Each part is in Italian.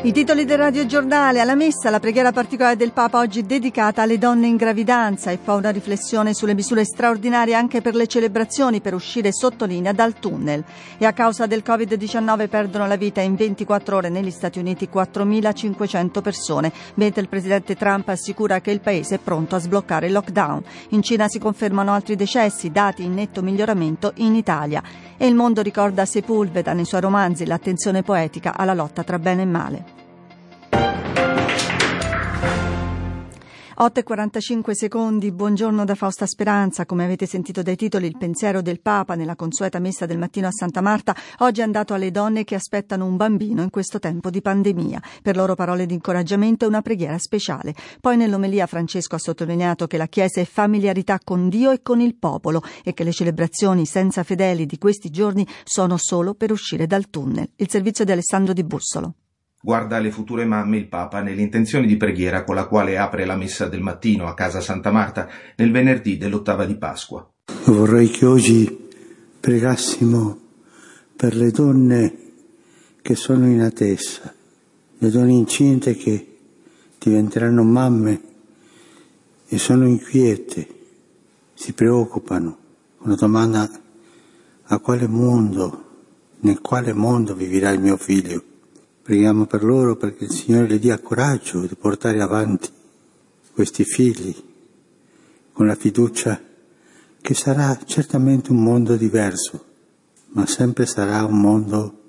I titoli del radiogiornale, alla messa, la preghiera particolare del Papa oggi dedicata alle donne in gravidanza e poi una riflessione sulle misure straordinarie anche per le celebrazioni per uscire sotto linea dal tunnel. E a causa del Covid-19 perdono la vita in 24 ore negli Stati Uniti 4.500 persone, mentre il presidente Trump assicura che il paese è pronto a sbloccare il lockdown. In Cina si confermano altri decessi, dati in netto miglioramento in Italia. E il mondo ricorda Sepulveda nei suoi romanzi l'attenzione poetica alla lotta tra bene e male. 8.45 secondi, buongiorno da Fausta Speranza. Come avete sentito dai titoli, il pensiero del Papa nella consueta messa del mattino a Santa Marta oggi è andato alle donne che aspettano un bambino in questo tempo di pandemia. Per loro parole di incoraggiamento e una preghiera speciale. Poi nell'omelia Francesco ha sottolineato che la Chiesa è familiarità con Dio e con il popolo e che le celebrazioni senza fedeli di questi giorni sono solo per uscire dal tunnel. Il servizio di Alessandro Di Bussolo. Guarda alle future mamme il Papa nell'intenzione di preghiera con la quale apre la messa del mattino a casa Santa Marta nel venerdì dell'ottava di Pasqua. Vorrei che oggi pregassimo per le donne che sono in attesa, le donne incinte che diventeranno mamme e sono inquiete, si preoccupano la domanda a quale mondo, nel quale mondo vivrà il mio figlio. Preghiamo per loro perché il Signore le dia coraggio di portare avanti questi figli con la fiducia che sarà certamente un mondo diverso, ma sempre sarà un mondo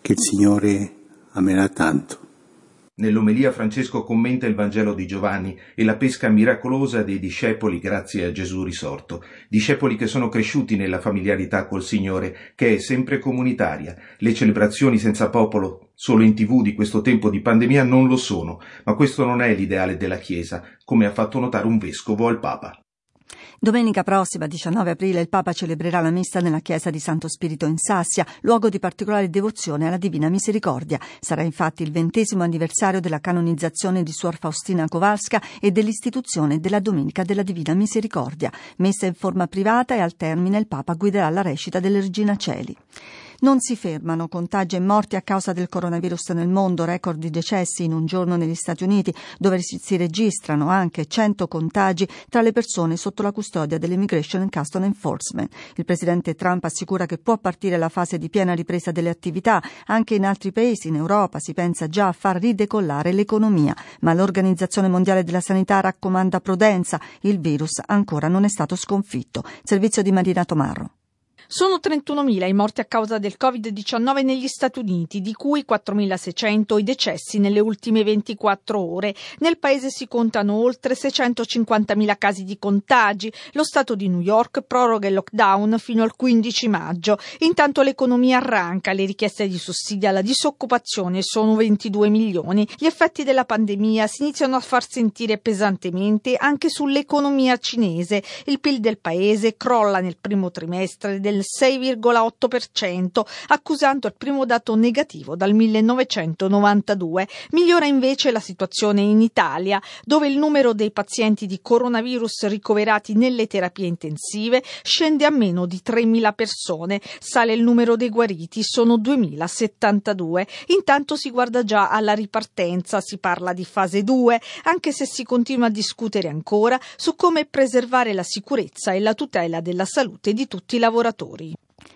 che il Signore amerà tanto. Nell'omelia Francesco commenta il Vangelo di Giovanni e la pesca miracolosa dei discepoli grazie a Gesù risorto, discepoli che sono cresciuti nella familiarità col Signore, che è sempre comunitaria. Le celebrazioni senza popolo, solo in tv di questo tempo di pandemia, non lo sono, ma questo non è l'ideale della Chiesa, come ha fatto notare un vescovo al Papa. Domenica prossima, 19 aprile, il Papa celebrerà la messa nella chiesa di Santo Spirito in Sassia, luogo di particolare devozione alla Divina Misericordia. Sarà infatti il ventesimo anniversario della canonizzazione di Suor Faustina Kowalska e dell'istituzione della Domenica della Divina Misericordia. Messa in forma privata e al termine il Papa guiderà la recita delle Regina Celi. Non si fermano contagi e morti a causa del coronavirus nel mondo, record di decessi in un giorno negli Stati Uniti, dove si registrano anche 100 contagi tra le persone sotto la custodia dell'Immigration and Custom Enforcement. Il presidente Trump assicura che può partire la fase di piena ripresa delle attività. Anche in altri paesi, in Europa, si pensa già a far ridecollare l'economia, ma l'Organizzazione Mondiale della Sanità raccomanda prudenza. Il virus ancora non è stato sconfitto. Servizio di Marina Tomarro. Sono 31.000 i morti a causa del Covid-19 negli Stati Uniti, di cui 4.600 i decessi nelle ultime 24 ore. Nel paese si contano oltre 650.000 casi di contagi. Lo Stato di New York proroga il lockdown fino al 15 maggio. Intanto l'economia arranca, le richieste di sussidi alla disoccupazione sono 22 milioni. Gli effetti della pandemia si iniziano a far sentire pesantemente anche sull'economia cinese. Il PIL del paese crolla nel primo trimestre del del 6,8%, accusando il primo dato negativo dal 1992. Migliora invece la situazione in Italia, dove il numero dei pazienti di coronavirus ricoverati nelle terapie intensive scende a meno di 3.000 persone, sale il numero dei guariti, sono 2.072. Intanto si guarda già alla ripartenza, si parla di fase 2, anche se si continua a discutere ancora su come preservare la sicurezza e la tutela della salute di tutti i lavoratori lavoratori.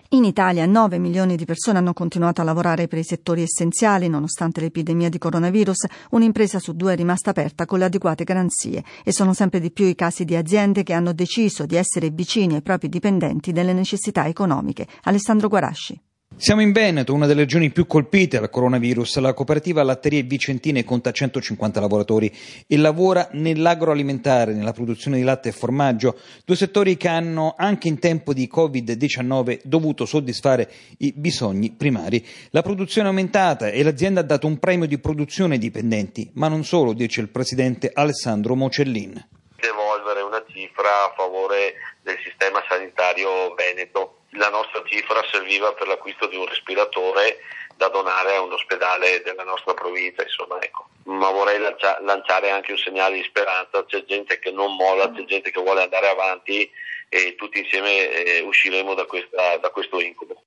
In Italia 9 milioni di persone hanno continuato a lavorare per i settori essenziali nonostante l'epidemia di coronavirus. Un'impresa su due è rimasta aperta con le adeguate garanzie e sono sempre di più i casi di aziende che hanno deciso di essere vicini ai propri dipendenti delle necessità economiche. Alessandro Guarasci. Siamo in Veneto, una delle regioni più colpite dal coronavirus. La cooperativa Latterie Vicentine conta 150 lavoratori e lavora nell'agroalimentare, nella produzione di latte e formaggio, due settori che hanno anche in tempo di Covid-19 dovuto soddisfare i bisogni primari. La produzione è aumentata e l'azienda ha dato un premio di produzione ai dipendenti, ma non solo, dice il presidente Alessandro Mocellin. Devolvere una cifra a favore del sistema sanitario veneto la nostra cifra serviva per l'acquisto di un respiratore da donare a un ospedale della nostra provincia, insomma, ecco. Ma vorrei lancia- lanciare anche un segnale di speranza, c'è gente che non molla, c'è gente che vuole andare avanti e tutti insieme eh, usciremo da, questa, da questo incubo.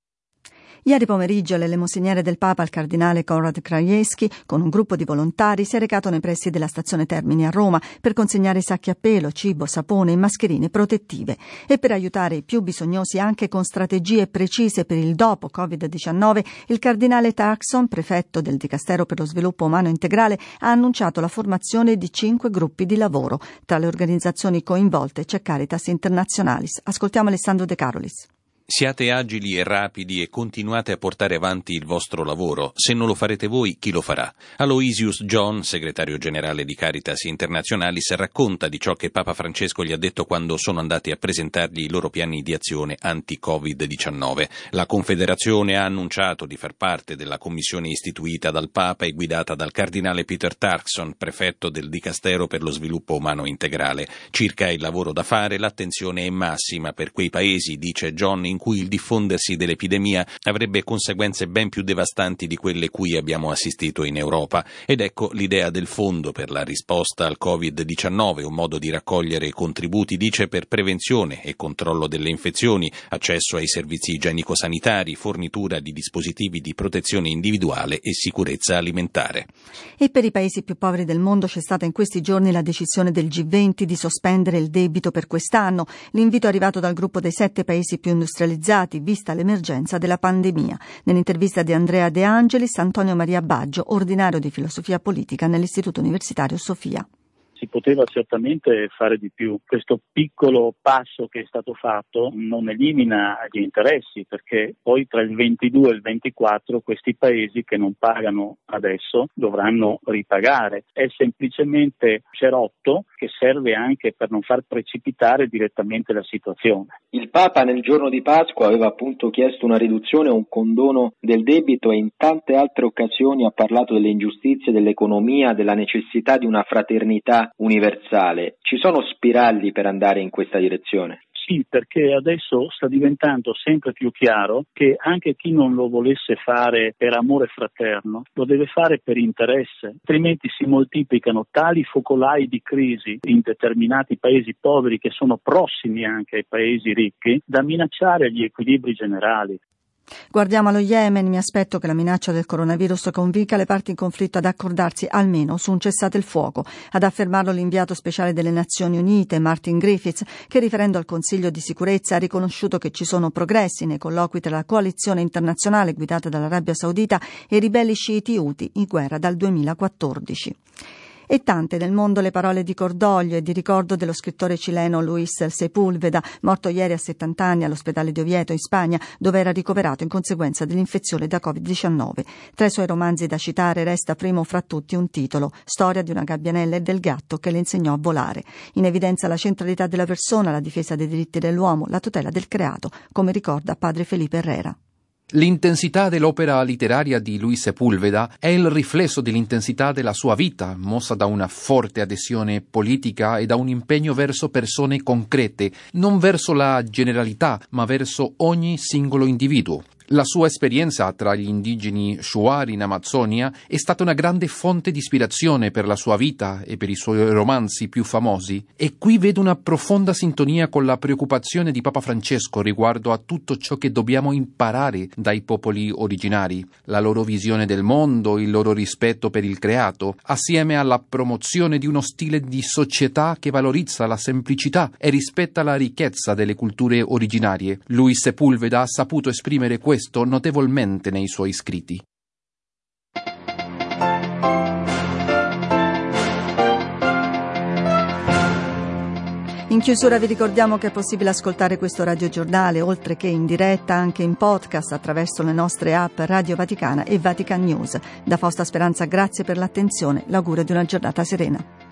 Ieri pomeriggio l'elemosiniere del Papa, il cardinale Konrad Krajewski, con un gruppo di volontari, si è recato nei pressi della stazione Termini a Roma per consegnare sacchi a pelo, cibo, sapone e mascherine protettive e per aiutare i più bisognosi anche con strategie precise per il dopo Covid-19, il cardinale Taxon, prefetto del Dicastero per lo sviluppo umano integrale, ha annunciato la formazione di cinque gruppi di lavoro. Tra le organizzazioni coinvolte c'è Caritas Internationalis. Ascoltiamo Alessandro De Carolis. Siate agili e rapidi e continuate a portare avanti il vostro lavoro. Se non lo farete voi, chi lo farà? Aloysius John, segretario generale di Caritas Internationalis, racconta di ciò che Papa Francesco gli ha detto quando sono andati a presentargli i loro piani di azione anti-Covid-19. La Confederazione ha annunciato di far parte della commissione istituita dal Papa e guidata dal cardinale Peter Tarkson, prefetto del Dicastero per lo sviluppo umano integrale. Circa il lavoro da fare, l'attenzione è massima per quei paesi, dice John, in cui il diffondersi dell'epidemia avrebbe conseguenze ben più devastanti di quelle cui abbiamo assistito in Europa. Ed ecco l'idea del fondo per la risposta al Covid-19, un modo di raccogliere contributi, dice, per prevenzione e controllo delle infezioni, accesso ai servizi igienico-sanitari, fornitura di dispositivi di protezione individuale e sicurezza alimentare. E per i paesi più poveri del mondo c'è stata in questi giorni la decisione del G20 di sospendere il debito per quest'anno. L'invito è arrivato dal gruppo dei sette paesi più industrializzati industrializzati vista l'emergenza della pandemia. Nell'intervista di Andrea De Angelis, Antonio Maria Baggio, ordinario di filosofia politica nell'Istituto Universitario Sofia si poteva certamente fare di più. Questo piccolo passo che è stato fatto non elimina gli interessi perché poi tra il 22 e il 24 questi paesi che non pagano adesso dovranno ripagare. È semplicemente cerotto che serve anche per non far precipitare direttamente la situazione. Il Papa nel giorno di Pasqua aveva appunto chiesto una riduzione o un condono del debito e in tante altre occasioni ha parlato delle ingiustizie dell'economia, della necessità di una fraternità universale. Ci sono spiragli per andare in questa direzione? Sì, perché adesso sta diventando sempre più chiaro che anche chi non lo volesse fare per amore fraterno lo deve fare per interesse, altrimenti si moltiplicano tali focolai di crisi in determinati paesi poveri che sono prossimi anche ai paesi ricchi da minacciare gli equilibri generali. Guardiamo allo Yemen, mi aspetto che la minaccia del coronavirus convinca le parti in conflitto ad accordarsi almeno su un cessate il fuoco, ad affermarlo l'inviato speciale delle Nazioni Unite, Martin Griffiths, che riferendo al Consiglio di sicurezza ha riconosciuto che ci sono progressi nei colloqui tra la coalizione internazionale guidata dall'Arabia Saudita e i ribelli sciiti Houthi in guerra dal 2014 e tante nel mondo le parole di cordoglio e di ricordo dello scrittore cileno Luis Sepulveda, morto ieri a 70 anni all'ospedale di Oviedo in Spagna, dove era ricoverato in conseguenza dell'infezione da Covid-19. Tra i suoi romanzi da citare resta primo fra tutti un titolo, Storia di una gabbianella e del gatto che le insegnò a volare. In evidenza la centralità della persona, la difesa dei diritti dell'uomo, la tutela del creato, come ricorda padre Felipe Herrera. L'intensità dell'opera letteraria di Luis Sepulveda è il riflesso dell'intensità della sua vita, mossa da una forte adesione politica e da un impegno verso persone concrete, non verso la generalità, ma verso ogni singolo individuo. La sua esperienza tra gli indigeni Shuar in Amazzonia è stata una grande fonte di ispirazione per la sua vita e per i suoi romanzi più famosi, e qui vedo una profonda sintonia con la preoccupazione di Papa Francesco riguardo a tutto ciò che dobbiamo imparare dai popoli originari, la loro visione del mondo, il loro rispetto per il creato, assieme alla promozione di uno stile di società che valorizza la semplicità e rispetta la ricchezza delle culture originarie. Lui Sepulveda ha saputo esprimere questo questo notevolmente nei suoi scritti. In chiusura vi ricordiamo che è possibile ascoltare questo radiogiornale, oltre che in diretta, anche in podcast attraverso le nostre app Radio Vaticana e Vatican News. Da Fausta Speranza grazie per l'attenzione, l'augurio di una giornata serena.